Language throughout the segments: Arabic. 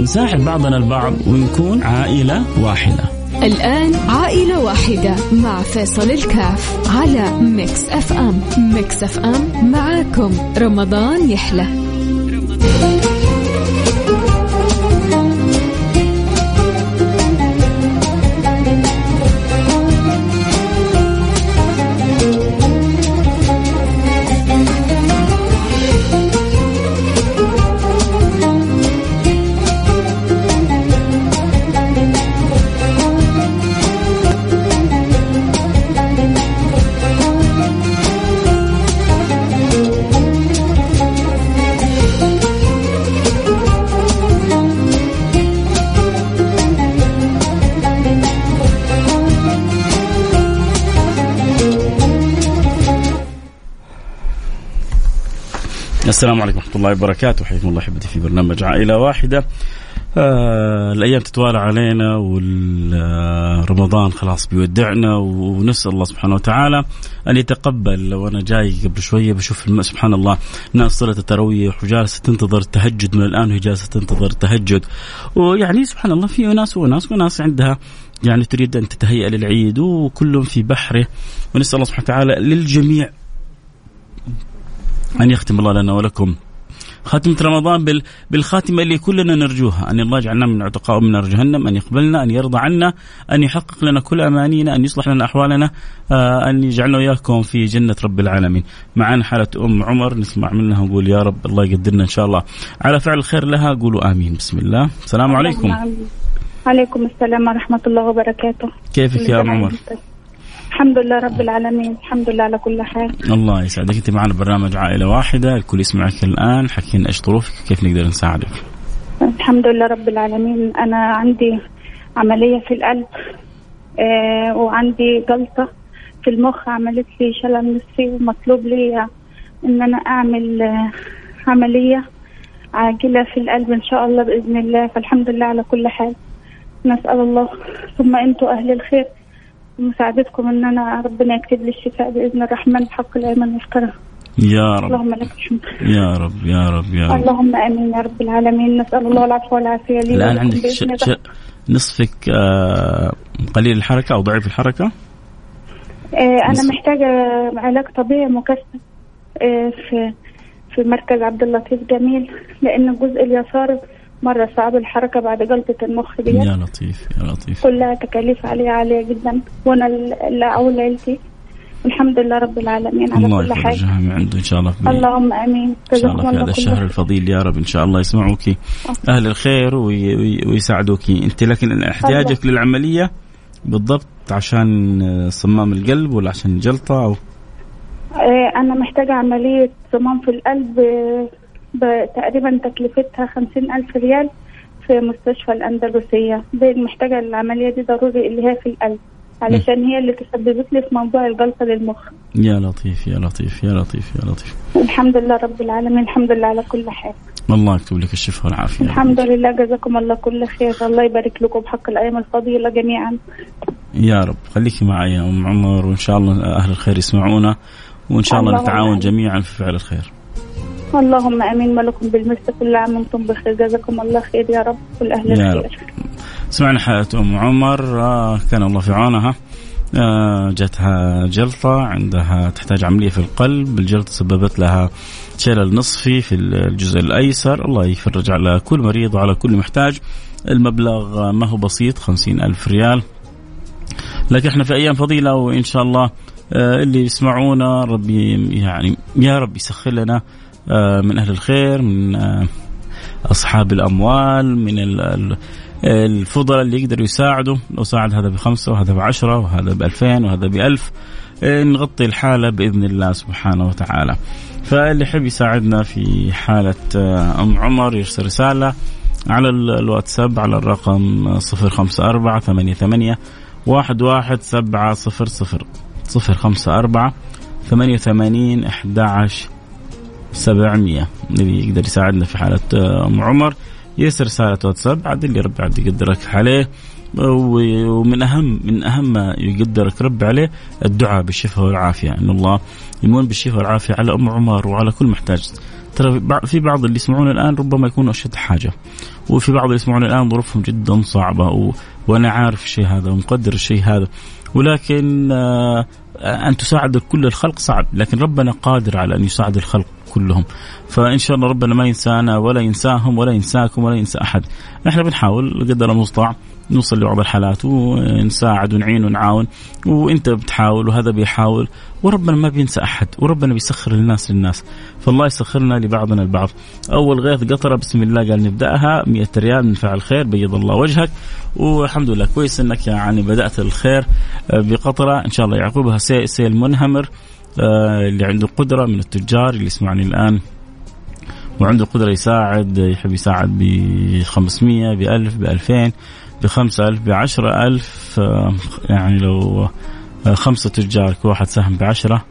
نساعد بعضنا البعض ونكون عائلة واحدة. الآن عائلة واحدة مع فيصل الكاف على Mix FM. Mix FM معاكم. رمضان يحلى. السلام عليكم ورحمة الله وبركاته. حياكم الله أحبتي في برنامج عائلة واحدة. آه الأيام تتوالى علينا ورمضان خلاص بيودعنا ونسأل الله سبحانه وتعالى أن يتقبل. وأنا جاي قبل شوية بشوف سبحان الله ناس صلت التراويح وجالسة تنتظر التهجد من الآن وهي جالسة تنتظر التهجد ويعني سبحان الله في ناس وناس وناس عندها يعني تريد أن تتهيأ للعيد وكلهم في بحره. ونسأل الله سبحانه وتعالى للجميع أن يختم الله لنا ولكم. خاتمة رمضان بال... بالخاتمة اللي كلنا نرجوها. أن الله يجعلنا من عتقاء من نار جهنم أن يقبلنا أن يرضى عنا أن يحقق لنا كل أمانينا أن يصلح لنا أحوالنا آه أن يجعلنا وإياكم في جنة رب العالمين. معنا حالة أم عمر نسمع منها ونقول يا رب الله يقدرنا إن شاء الله. على فعل الخير لها قولوا آمين. بسم الله. السلام عليكم. عليكم السلام ورحمة الله وبركاته. كيفك يا أم عمر؟ الحمد لله رب العالمين. الحمد لله على كل حال. الله يسعدك. أنت معنا برنامج عائلة واحدة. الكل يسمعك الآن. حكينا إيش ظروفك كيف نقدر نساعدك؟ الحمد لله رب العالمين. أنا عندي عملية في القلب آه وعندي جلطة في المخ. عملت لي شلل نصفي ومطلوب لي إن أنا أعمل آه عملية عاجلة في القلب إن شاء الله بإذن الله. فالحمد لله على كل حال. نسأل الله. ثم أنتم أهل الخير. مساعدتكم إن أنا ربنا يكتب لي الشفاء بإذن الرحمن بحق الأيمان المفترى يا رب. اللهم لك الحمد. يا رب يا رب يا رب. اللهم آمين يا رب العالمين. نسأل الله العفو والعافية لي الآن عندك ش... ش... نصفك آه قليل الحركة أو ضعيف الحركة؟ آه أنا نصف. محتاجة علاج طبيعي مكثف آه في في مركز عبد اللطيف جميل لأن الجزء اليسار مرة صعب الحركة بعد جلطة المخ دي يا لطيف يا لطيف. كلها تكاليف عليها عالية جدا. وأنا اللي اعول عيلتي الحمد لله رب العالمين على الله كل حاجة. من عنده إن شاء الله في اللهم آمين. إن شاء الله في هذا الشهر. الفضيل يا رب إن شاء الله يسمعوك. أهل الخير وي... وي... ويساعدوك. أنت لكن احتياجك للعملية بالضبط عشان آه، صمام القلب ولا عشان جلطة أو؟ آه، أنا محتاجة عملية صمام في القلب آه، تقريبا تكلفتها خمسين ألف ريال في مستشفى الأندلسية. دي محتاجة العملية دي ضروري اللي هي في القلب علشان هي اللي تسببت لي في موضوع الجلطة للمخ. يا لطيف يا لطيف يا لطيف يا لطيف. الحمد لله رب العالمين الحمد لله على كل حال. الله يكتب لك الشفاء والعافية. الحمد لله جزاكم الله كل خير. الله يبارك لكم بحق الأيام الفضيلة جميعا. يا رب خليكي معي يا أم عمر وإن شاء الله أهل الخير يسمعونا وإن شاء الله اللهم نتعاون. جميعا في فعل الخير. اللهم آمين. ولكم بالمثل كل عام وأنتم بخير جزاكم الله خير يا رب. والاهل يا الخير. سمعنا حالة أم عمر. آه، كان الله في عونها. آه، جاتها جلطة عندها تحتاج عملية في القلب. الجلطة سببت لها شلل نصفي في الجزء الأيسر. الله يفرج على كل مريض وعلى كل محتاج. المبلغ ما هو بسيط خمسين ألف ريال. لكن إحنا في أيام فضيلة وإن شاء الله آه، اللي يسمعونا ربي يعني يا رب يسخر لنا من أهل الخير من آه، أصحاب الأموال من ال- ال- الفضلاء اللي يقدروا يساعدوا لو ساعد هذا بخمسة وهذا بعشرة وهذا بألفين وهذا بألف آه، نغطي الحالة بإذن الله سبحانه وتعالى. فاللي يحب يساعدنا في حالة آه، أم عمر يرسل رسالة على الواتساب على الرقم 054 88 واحد واحد سبعة صفر صفر. صفر خمسة أربعة ثمانية وثمانين أحد عشر. سبعمية. اللي يقدر يساعدنا في حالة أم عمر. يرسل رسالة واتساب. عاد اللي ربي عاد يقدرك عليه. ومن أهم من أهم ما يقدرك رب عليه الدعاء بالشفاء والعافية. إن الله يمون بالشفاء والعافية على أم عمر وعلى كل محتاج. ترى في بعض اللي يسمعون الآن ربما يكونوا أشد حاجة. وفي بعض اللي يسمعون الآن ظروفهم جدا صعبة. و... وأنا عارف الشيء هذا ومقدر الشيء هذا. ولكن آه أن تساعد كل الخلق صعب لكن ربنا قادر على أن يساعد الخلق كلهم. فإن شاء الله ربنا ما ينسانا ولا ينساهم ولا ينساكم ولا ينسى أحد. إحنا بنحاول قدر المستطاع. نوصل لبعض الحالات ونساعد ونعين ونعاون وإنت بتحاول وهذا بيحاول وربنا ما بينسى أحد وربنا بيسخر الناس للناس. فالله يسخرنا لبعضنا البعض. أول غيث قطره بسم الله قال نبدأها 100 ريال من فعل خير بيض الله وجهك. والحمد لله كويس إنك يعني بدأت الخير بقطرة. إن شاء الله يعقبها سيل منهمر آه، اللي عنده قدرة من التجار اللي يسمعني الآن. وعنده قدرة يساعد يحب يساعد ب 500 ب 1000 ب 2000 ب 5000 ب 10000 يعني لو آه، خمسة تجار كل واحد سهم ب 10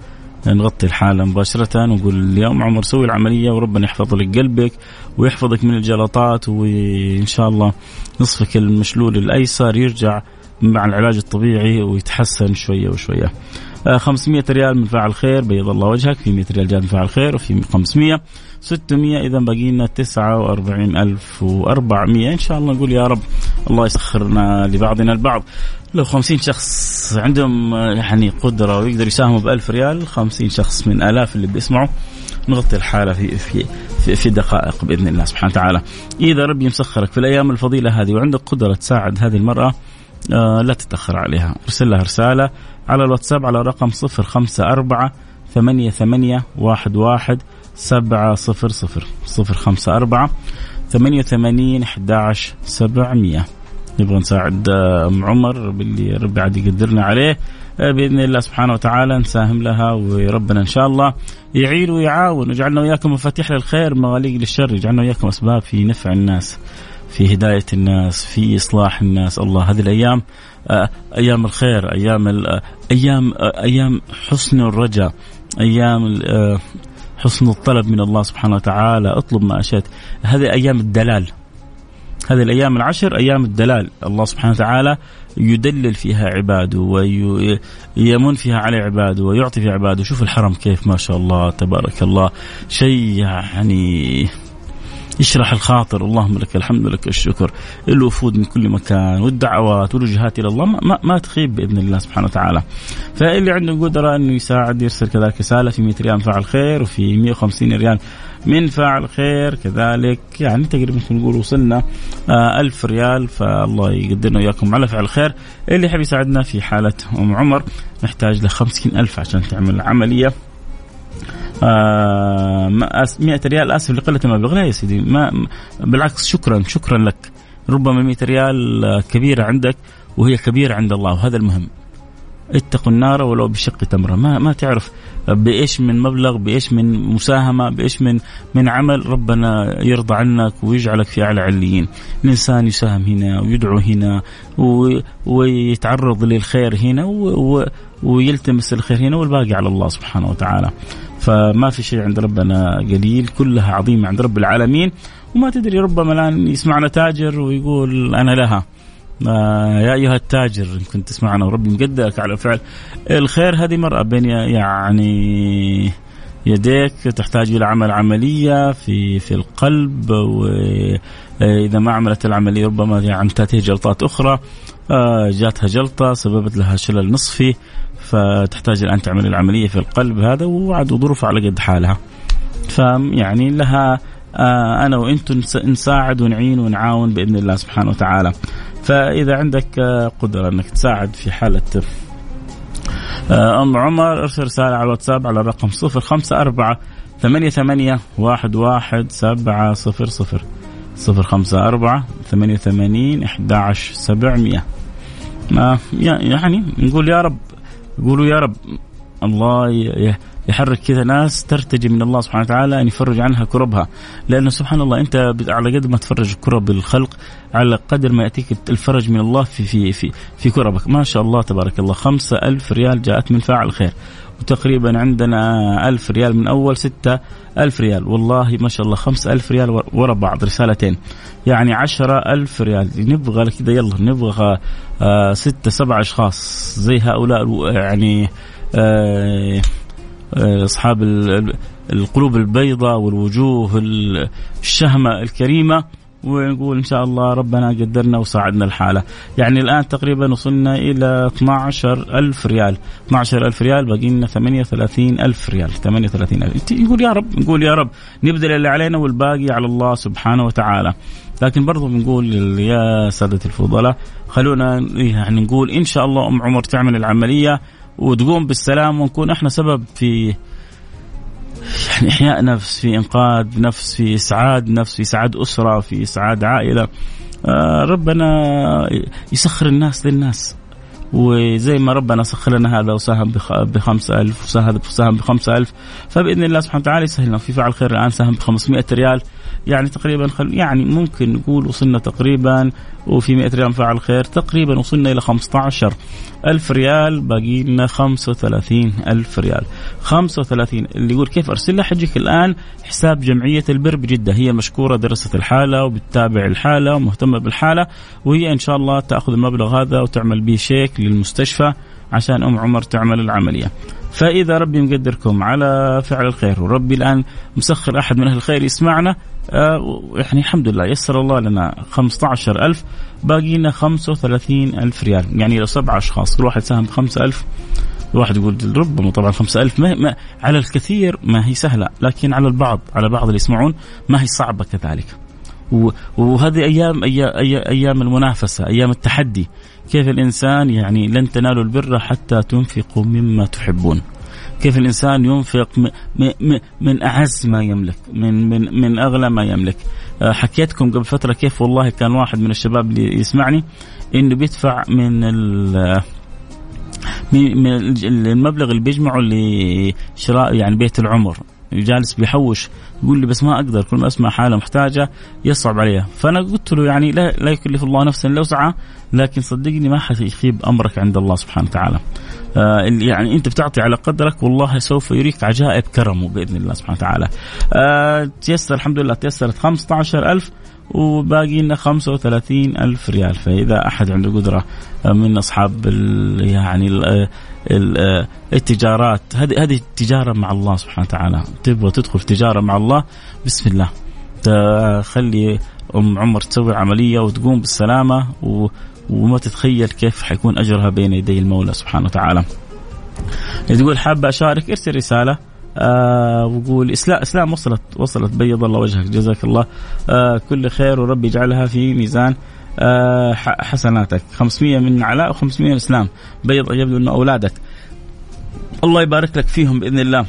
نغطي الحالة مباشرة ونقول اليوم عمر سوي العملية وربنا يحفظ لك قلبك ويحفظك من الجلطات وإن شاء الله نصفك المشلول الأيسر يرجع مع العلاج الطبيعي ويتحسن شوية وشوية. 500 آه، ريال من فاعل خير بيض الله وجهك. في 100 ريال جاء من فاعل خير وفي 500 600 إذا باقي لنا 49400 إن شاء الله نقول يا رب الله يسخرنا لبعضنا البعض. لو 50 شخص عندهم آه، يعني قدرة ويقدر يساهموا ب 1000 ريال 50 شخص من آلاف اللي بيسمعوا نغطي الحالة في في في, في دقائق بإذن الله سبحانه وتعالى. إذا ربي مسخرك في الأيام الفضيلة هذه وعندك قدرة تساعد هذه المرأة آه لا تتأخر عليها، أرسل لها رسالة على الواتساب على رقم 054 ثمانية ثمانية واحد واحد سبعة صفر صفر صفر خمسة أربعة ثمانية وثمانين أحد سبعمية. نبغى نساعد آه، أم عمر باللي ربي عاد يقدرنا عليه. آه، بإذن الله سبحانه وتعالى نساهم لها وربنا إن شاء الله يعين ويعاون. ويجعلنا وياكم مفاتيح للخير مغاليق للشر. يجعلنا وياكم أسباب في نفع الناس. في هداية الناس في إصلاح الناس. الله هذه الأيام آه، أيام الخير أيام أيام أيام حسن الرجاء أيام حسن الطلب من الله سبحانه وتعالى. اطلب ما اشئت هذه أيام الدلال. هذه الأيام العشر أيام الدلال. الله سبحانه وتعالى يدلل فيها عباده ويمن فيها على عباده ويعطي في عباده. شوف الحرم كيف ما شاء الله تبارك الله. شيء يعني يشرح الخاطر. اللهم لك الحمد لك الشكر. الوفود من كل مكان والدعوات والوجهات إلى الله ما, ما تخيب بإذن الله سبحانه وتعالى. فاللي عنده قدره أنه يساعد يرسل كذلك رسالة في 100 ريال فاعل خير وفي 150 ريال من فاعل خير. كذلك يعني تقريبا نقول وصلنا آه ألف ريال. فالله يقدرنا وياكم على فعل خير. اللي يحب يساعدنا في حالة أم عمر نحتاج خمسين ألف عشان تعمل عملية. 100 ريال آسف لقلة المبلغ. لا يا سيدي ما بالعكس شكرا شكرا لك. ربما 100 ريال كبيرة عندك وهي كبيرة عند الله وهذا المهم. اتقوا النار ولو بشق تمرة. ما ما تعرف بإيش من مبلغ بإيش من مساهمة بإيش من من عمل ربنا يرضى عنك ويجعلك في أعلى عليين. الإنسان يساهم هنا ويدعو هنا ويتعرض للخير هنا ويلتمس الخير هنا والباقي على الله سبحانه وتعالى. فما في شيء عند ربنا قليل كلها عظيمة عند رب العالمين. وما تدري ربما الآن يسمعنا تاجر ويقول أنا لها. آه يا أيها التاجر كنت تسمعنا وربي مقدرك على فعل. الخير هذه مرأة بين يعني يديك تحتاج إلى عمل عملية في في القلب وإذا ما عملت العملية ربما يعني تأتي جلطات أخرى. آه جاتها جلطة سببت لها شلل نصفي. فتحتاج الآن تعمل العملية في القلب هذا وعد ظروفها على قد حالها. فيعني لها آه أنا وأنتم نساعد ونعين ونعاون بإذن الله سبحانه وتعالى. فإذا عندك آه قدرة إنك تساعد في حالة آه أم عمر ارسل رسالة على الواتساب على الرقم 054 ثمانية ثمانية واحد واحد سبعة صفر صفر. صفر خمسة أربعة ثمانية ثمانين أحد عشر سبعمية. يعني نقول يا رب يقولوا يا رب الله يحرك كذا ناس ترتجي من الله سبحانه وتعالى أن يفرج عنها كربها. لأنه سبحان الله أنت على قد ما تفرج كرب الخلق على قدر ما يأتيك الفرج من الله في في في في كربك. ما شاء الله تبارك الله. خمسة ألف ريال جاءت من فاعل خير. وتقريبا عندنا ألف ريال من أول ستة ألف ريال. والله ما شاء الله خمسة ألف ريال ورا بعض رسالتين. يعني عشرة ألف ريال. نبغى كذا يلا نبغى آه ستة سبعة أشخاص. زي هؤلاء يعني آه آه أصحاب القلوب البيضاء والوجوه الشهمة الكريمة. ونقول إن شاء الله ربنا قدرنا وساعدنا الحالة. يعني الآن تقريبا وصلنا إلى 12 ألف ريال. 12 ألف ريال باقي لنا 38 ألف ريال. 38 ألف. نقول يا رب نقول يا رب نبذل اللي علينا والباقي على الله سبحانه وتعالى. لكن برضو بنقول يا سادة الفضلاء خلونا يعني نقول إن شاء الله أم عمر تعمل العملية وتقوم بالسلام ونكون إحنا سبب في يعني إحياء نفس في إنقاذ نفس في إسعاد نفس في إسعاد أسرة في إسعاد عائلة. آه ربنا يسخر الناس للناس. وزي ما ربنا سخر لنا هذا وساهم بخمسة ألف وساهم بخمسة ألف. فبإذن الله سبحانه وتعالى يسهلنا في فعل خير الآن ساهم بخمسمائة ريال. يعني تقريبا خل يعني ممكن نقول وصلنا تقريبا وفي 100 ريال فعل خير تقريبا وصلنا إلى 15 ألف ريال باقي لنا 35 ألف ريال 35 اللي يقول كيف أرسل له حجك الآن حساب جمعية البر بجدة هي مشكورة درست الحالة وبتتابع الحالة ومهتمة بالحالة وهي إن شاء الله تأخذ المبلغ هذا وتعمل به شيك للمستشفى عشان أم عمر تعمل العملية. فإذا ربي مقدركم على فعل الخير وربي الآن مسخر أحد من أهل الخير يسمعنا آه يعني الحمد لله يسر الله لنا 15000 باقي لنا 35000 ريال. يعني لو سبع أشخاص كل واحد ساهم ب 5000 الواحد يقول ربما طبعا 5000 ما, ما على الكثير ما هي سهلة لكن على البعض على بعض اللي يسمعون ما هي صعبة كذلك. وهذه أيام أيام المنافسة أيام التحدي. كيف الإنسان يعني لن تنالوا البر حتى تنفقوا مما تحبون. كيف الإنسان ينفق من أعز ما يملك من من من أغلى ما يملك. آه، حكيتكم قبل فترة كيف والله كان واحد من الشباب اللي يسمعني إنه بيدفع من من المبلغ اللي بيجمعه لشراء يعني بيت العمر. جالس بيحوش يقول لي بس ما أقدر كل ما أسمع حالة محتاجة يصعب عليها. فأنا قلت له يعني لا, لا يكلف الله نفسا الا وسعها لكن صدقني ما حيخيب أمرك عند الله سبحانه وتعالى. آه يعني أنت بتعطي على قدرك والله سوف يريك عجائب كرمه بإذن الله سبحانه وتعالى. آه تيسر الحمد لله تيسرت 15000 وباقي لنا 35 ألف ريال. فإذا أحد عنده قدرة من أصحاب يعني التجارات هذه هذه تجارة مع الله سبحانه وتعالى. تبغى تدخل تجارة مع الله بسم الله. خلي أم عمر تسوي عملية وتقوم بالسلامة وما تتخيل كيف حيكون أجرها بين يدي المولى سبحانه وتعالى. تقول حابة أشارك ارسل رسالة آه وقول اسلام إسلام وصلت وصلت بيض الله وجهك جزاك الله. آه كل خير ورب يجعلها في ميزان آه حسناتك. 500 من علاء و500 من إسلام. بيض يبدو إنه أولادك. الله يبارك لك فيهم بإذن الله.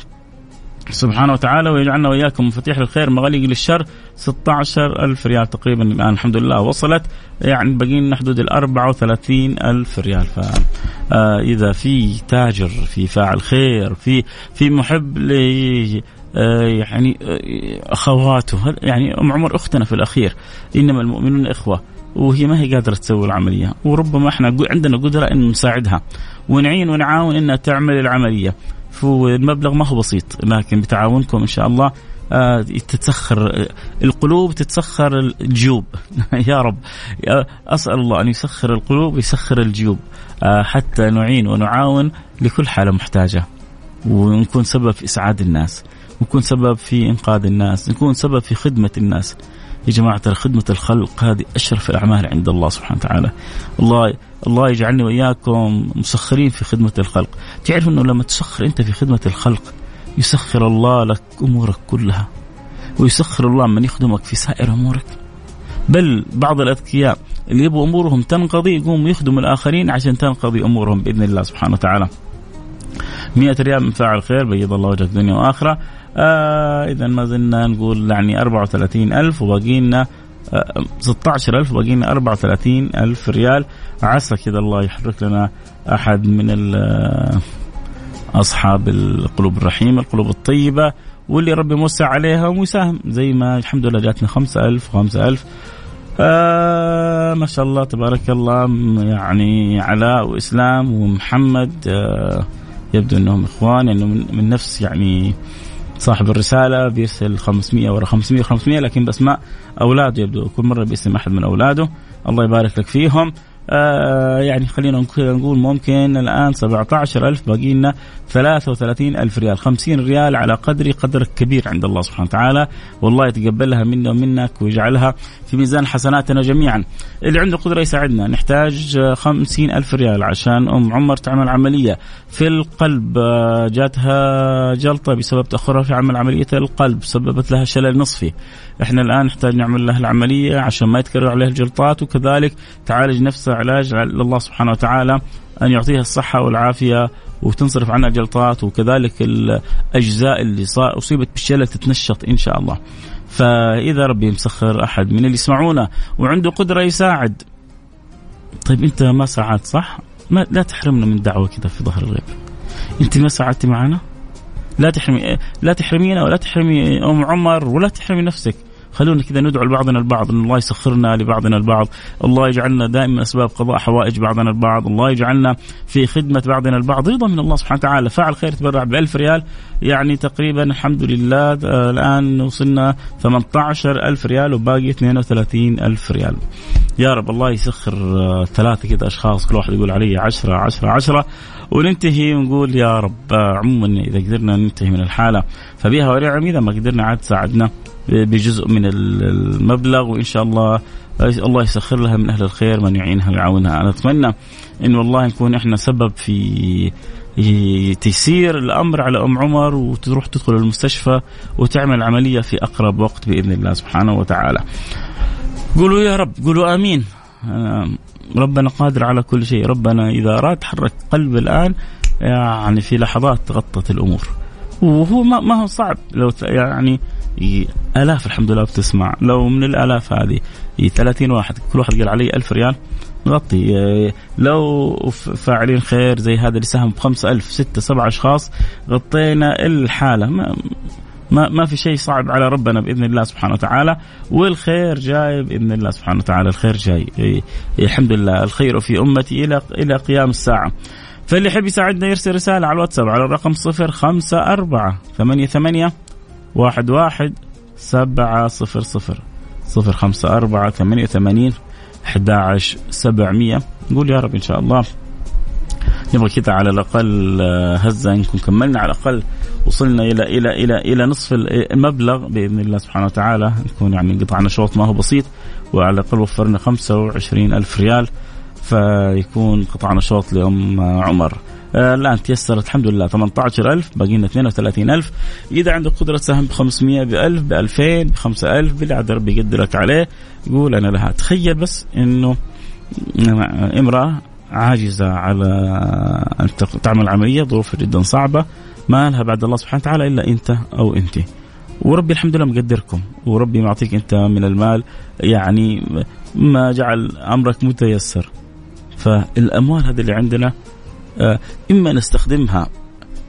سبحانه وتعالى ويجعلنا وإياكم مفاتيح للخير مغاليق للشر. 16 ألف ريال تقريبا الآن الحمد لله وصلت. يعني باقي لنا حدود ال 34 ألف ريال. فإذا آه في تاجر في فاعل خير في في محب ل آه يعني آه أخواته. يعني أم عمر أختنا في الأخير. إنما المؤمنون إخوة وهي ما هي قادرة تسوي العملية. وربما إحنا عندنا قدرة إن نساعدها. ونعين ونعاون إنها تعمل العملية. والمبلغ ما هو بسيط لكن بتعاونكم إن شاء الله آه تتسخر القلوب تتسخر الجيوب. يا رب. أسأل الله أن يسخر القلوب ويسخر الجيوب آه حتى نعين ونعاون لكل حالة محتاجة. ونكون سبب في إسعاد الناس نكون سبب في إنقاذ الناس نكون سبب في خدمة الناس. يا جماعة ترى خدمة الخلق هذه أشرف الأعمال عند الله سبحانه وتعالى. الله الله يجعلني وإياكم مسخرين في خدمة الخلق. تعرف أنه لما تسخر أنت في خدمة الخلق يسخر الله لك أمورك كلها ويسخر الله من يخدمك في سائر أمورك. بل بعض الأذكياء اللي يبغوا أمورهم تنقضي يقوموا يخدموا الآخرين عشان تنقضي أمورهم بإذن الله سبحانه وتعالى. 100 ريال من فاعل خير بيض الله وجهك دنيا وآخرة. آه إذا ما زلنا نقول يعني 34000 وباقي لنا 16000 وباقي لنا 34000 ريال. عسى كذا الله يحرك لنا أحد من أصحاب القلوب الرحيمة القلوب الطيبة واللي ربي موسع عليها ومساهم زي ما الحمد لله جاتنا خمسة ألف وخمسة ألف. آه ما شاء الله تبارك الله يعني علاء وإسلام ومحمد آه يبدو أنهم إخوان يعني من, من نفس يعني صاحب الرسالة بيرسل 500 ورا 500 500 لكن بأسماء أولاده يبدو كل مرة باسم أحد من أولاده. الله يبارك لك فيهم. آه يعني خلينا نقول ممكن الآن 17000 باقي لنا 33000 ريال 50 ريال على قدر قدرك كبير عند الله سبحانه وتعالى. والله يتقبلها منا ومنك ويجعلها في ميزان حسناتنا جميعا. اللي عنده قدرة يساعدنا نحتاج 50 ألف ريال عشان أم عمر تعمل عملية في القلب. آه، جاتها جلطة بسبب تأخرها في عمل عملية القلب سببت لها شلل نصفي. إحنا الآن نحتاج نعمل لها العملية عشان ما يتكرر عليها الجلطات وكذلك تعالج نفسها علاج لله سبحانه وتعالى أن يعطيها الصحة والعافية وتنصرف عنها جلطات وكذلك الأجزاء اللي أصيبت بالشلل تتنشط إن شاء الله. فإذا ربي مسخر أحد من اللي يسمعونا وعنده قدرة يساعد. طيب أنت ما ساعدت صح؟ ما لا تحرمنا من دعوة كذا في ظهر الغيب أنت ما ساعدتي معنا؟ لا تحرمي لا تحرمينا ولا تحرمي أم عمر ولا تحرمي نفسك. خلونا كذا ندعو لبعضنا البعض إن الله يسخرنا لبعضنا البعض، الله يجعلنا دائما أسباب قضاء حوائج بعضنا البعض، الله يجعلنا في خدمة بعضنا البعض، رضا من الله سبحانه وتعالى، فعل خير تبرع ب ريال يعني تقريبا الحمد لله آه، الآن وصلنا 18000 ريال وباقي 32000 ريال. يا رب الله يسخر آه، ثلاثة كذا أشخاص كل واحد يقول علي 10 10 10 وننتهي ونقول يا رب آه، عموما إذا قدرنا ننتهي من الحالة فبها ونعم اذا ما قدرنا عاد ساعدنا بجزء من المبلغ وإن شاء الله الله يسخر لها من أهل الخير من يعينها ويعاونها أنا أتمنى إن والله نكون إحنا سبب في تيسير الأمر على أم عمر وتروح تدخل المستشفى وتعمل عملية في أقرب وقت بإذن الله سبحانه وتعالى. قولوا يا رب قولوا آمين. ربنا قادر على كل شيء، ربنا إذا أراد تحرك قلب الآن يعني في لحظات غطت الأمور. وهو ما, ما هو صعب. لو يعني آلاف الحمد لله بتسمع. لو من الآلاف هذه 30 واحد كل واحد قال علي ألف ريال نغطي. لو فاعلين خير زي هذا اللي ساهم بخمسة ألف ستة سبعة أشخاص غطينا الحالة. ما ما ما في شيء صعب على ربنا بإذن الله سبحانه وتعالى. والخير جاي بإذن الله سبحانه وتعالى. الخير جاي. الحمد لله. الخير في أمتي إلى إلى قيام الساعة. فاللي يحب يساعدنا يرسل رسالة على الواتساب على الرقم صفر خمسة أربعة ثمانية ثمانين أحد سبعمية. نقول يا رب إن شاء الله نبغى كذا على الأقل آه، هزة نكون كملنا على الأقل وصلنا إلى إلى إلى إلى نصف المبلغ بإذن الله سبحانه وتعالى. نكون يعني قطعنا شوط ما هو بسيط وعلى الأقل وفرنا خمسة وعشرين ألف ريال. فيكون قطعنا شوط لأم عمر. آه الآن تيسرت الحمد لله 18000 باقي لنا 32000 إذا عندك قدرة تساهم ب 500 ب 1000 ب 2000 ب 5000 باللي عاد ربي يقدرك عليه. يقول أنا لها تخيل بس إنه امرأة عاجزة على أن تعمل عملية ظروف جدا صعبة ما لها بعد الله سبحانه وتعالى إلا أنت أو أنت. وربي الحمد لله مقدركم وربي معطيك أنت من المال. يعني ما جعل أمرك متيسر. فالأموال هذه اللي عندنا آه، إما نستخدمها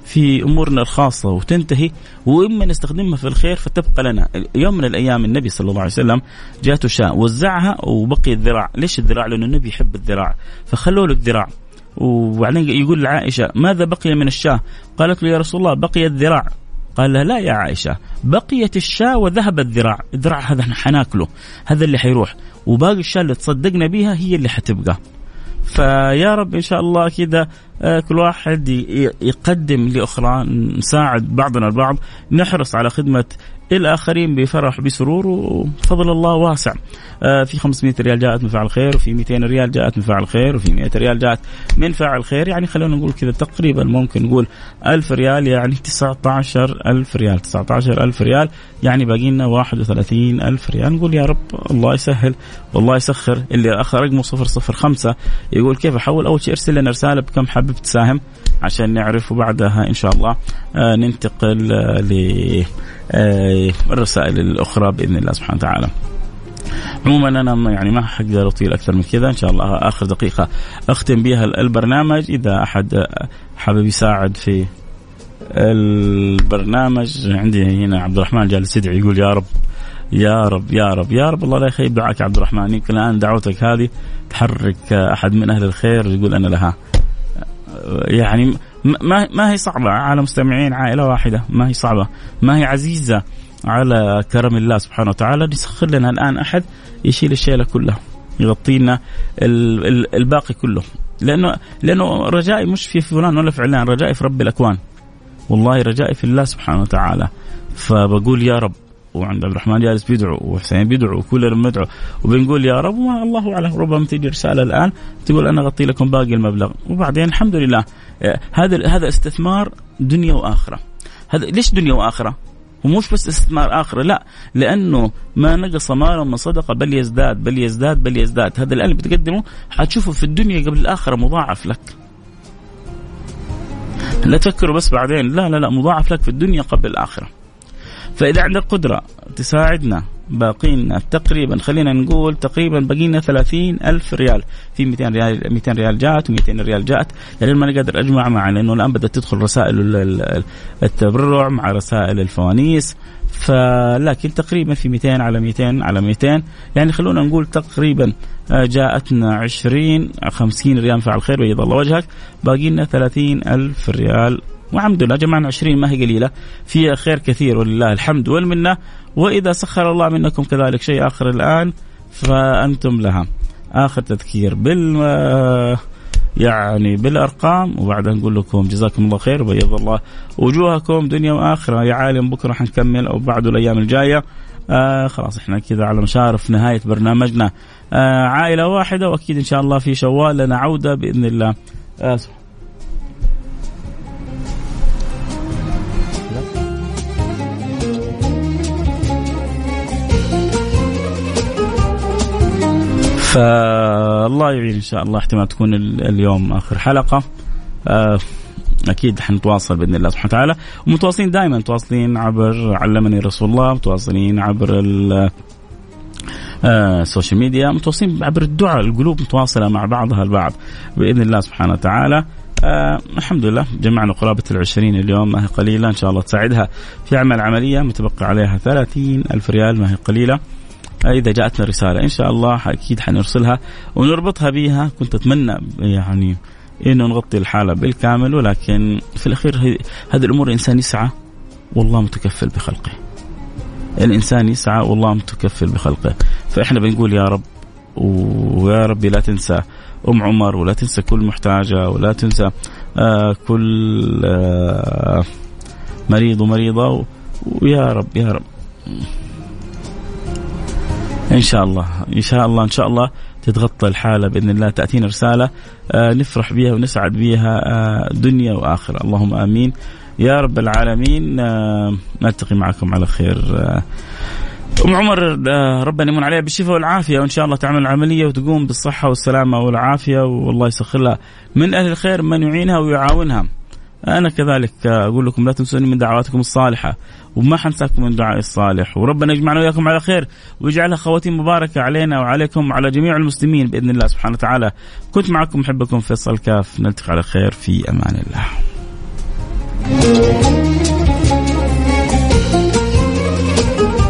في أمورنا الخاصة وتنتهي وإما نستخدمها في الخير فتبقى لنا. يوم من الأيام النبي صلى الله عليه وسلم جاته شاة وزعها وبقي الذراع. ليش الذراع؟ لأنه النبي يحب الذراع. فخلوا له الذراع. وبعدين يقول لعائشة ماذا بقي من الشاة؟ قالت له يا رسول الله بقي الذراع. قال لا يا عائشة بقيت الشاة وذهب الذراع. الذراع هذا حناكله هذا اللي حيروح. وباقي الشاة اللي تصدقنا بها هي اللي حتبقى. فيا رب إن شاء الله كذا آه، كل واحد يقدم لأخرى نساعد بعضنا البعض نحرص على خدمة الاخرين بفرح بسرور وفضل الله واسع. آه، في 500 ريال جاءت من فعل خير وفي 200 ريال جاءت من فعل خير وفي 100 ريال جاءت من فعل خير. يعني خلونا نقول كذا تقريبا ممكن نقول 1000 ريال يعني 19000 ريال. 19000 ريال يعني باقي لنا 31000 ريال. نقول يا رب الله يسهل والله يسخر. اللي اخر رقمه 005 يقول كيف أحول؟ أول شيء أرسل لنا رسالة بكم حابب تساهم. عشان نعرف وبعدها إن شاء الله آه، ننتقل آه، للرسائل الأخرى بإذن الله سبحانه وتعالى. عموما أنا يعني ما حقدر أطيل أكثر من كذا إن شاء الله آخر دقيقة أختم بها البرنامج. إذا أحد حابب يساعد في البرنامج عندي هنا عبد الرحمن جالس يدعي يقول يا رب يا رب يا رب يا رب الله لا يخيب دعاك عبد الرحمن. يمكن الآن دعوتك هذه تحرك أحد من أهل الخير يقول أنا لها. يعني ما ما هي صعبة على مستمعين عائلة واحدة ما هي صعبة. ما هي عزيزة على كرم الله سبحانه وتعالى يسخر لنا الآن أحد يشيل الشيلة كلها يغطينا الباقي كله. لأنه لأنه رجائي مش في فلان ولا في علان رجائي في رب الأكوان. والله رجائي في الله سبحانه وتعالى. فبقول يا رب وعند عبد الرحمن جالس بيدعو وحسين بيدعو وكلنا بندعو وبنقول يا رب وما الله أعلم ربما تجي رسالة الآن تقول أنا أغطي لكم باقي المبلغ. وبعدين الحمد لله آه، هذا هذا استثمار دنيا وآخرة. هذا ليش دنيا وآخرة؟ ومش بس استثمار آخرة لا لأنه ما نقص مال من صدقه بل يزداد بل يزداد بل يزداد. هذا الان اللي بتقدمه حتشوفه في الدنيا قبل الآخرة مضاعف لك. لا تفكروا بس بعدين لا لا لا مضاعف لك في الدنيا قبل الآخرة. فإذا عندك قدرة تساعدنا باقينا تقريبا خلينا نقول تقريبا بقينا 30 ألف ريال. في 200 ريال 200 ريال جاءت و200 ريال جاءت لأن ما قادر أجمع مع لأنه الآن بدأت تدخل رسائل التبرع مع رسائل الفوانيس. فلكن تقريبا في 200 على 200 على 200 يعني خلونا نقول تقريبا آه، جاءتنا 20 50 ريال. فعل خير ويض الله وجهك. باقي لنا 30 ألف ريال. والحمد لله جمعنا 20 ما هي قليلة. فيها خير كثير ولله الحمد والمنة. وإذا سخر الله منكم كذلك شيء آخر الآن فأنتم لها. آخر تذكير بال يعني بالأرقام وبعدها نقول لكم جزاكم الله خير وبيض الله وجوهكم. دنيا وآخرة يا عالم بكرة حنكمل أو بعد الأيام الجاية. آه خلاص إحنا كذا على مشارف نهاية برنامجنا. آه عائلة واحدة وأكيد إن شاء الله في شوال لنا عوده بإذن الله. آه فالله يعين إن شاء الله احتمال تكون اليوم آخر حلقة. آه، أكيد حنتواصل بإذن الله سبحانه وتعالى. ومتواصلين دائما متواصلين عبر علمني رسول الله متواصلين عبر آه، السوشيال ميديا متواصلين عبر الدعاء القلوب متواصلة مع بعضها البعض بإذن الله سبحانه وتعالى. آه الحمد لله جمعنا قرابة العشرين اليوم ما هي قليلة إن شاء الله تساعدها في عمل عملية متبقى عليها ثلاثين ألف ريال ما هي قليلة. إذا جاءتنا رسالة. إن شاء الله أكيد حنرسلها ونربطها بها كنت أتمنى يعني إنه نغطي الحالة بالكامل ولكن في الأخير هذه الأمور الإنسان يسعى والله متكفل بخلقه. الإنسان يسعى والله متكفل بخلقه، فإحنا بنقول يا رب ويا ربي لا تنسى أم عمر ولا تنسى كل محتاجة ولا تنسى آه كل آه مريض ومريضة ويا رب يا رب. إن شاء الله. إن شاء الله إن شاء الله تتغطى الحالة بإذن الله. تأتينا رسالة آه نفرح بها ونسعد بها آه دنيا وآخرة. اللهم آمين. يا رب العالمين آه نلتقي معكم على خير أم عمر ربنا يمن عليها بالشفاء والعافية وإن شاء الله تعمل العملية وتقوم بالصحة والسلامة والعافية والله يسخر لها. من أهل الخير من يعينها ويعاونها. أنا كذلك أقول لكم لا تنسوني من دعواتكم الصالحة وما حنساكم من دعاء الصالح. وربنا يجمعنا وياكم على خير ويجعلها خواتيم مباركة علينا وعليكم وعلى جميع المسلمين بإذن الله سبحانه وتعالى. كنت معكم محبكم فيصل كاف. نلتقي على خير في أمان الله.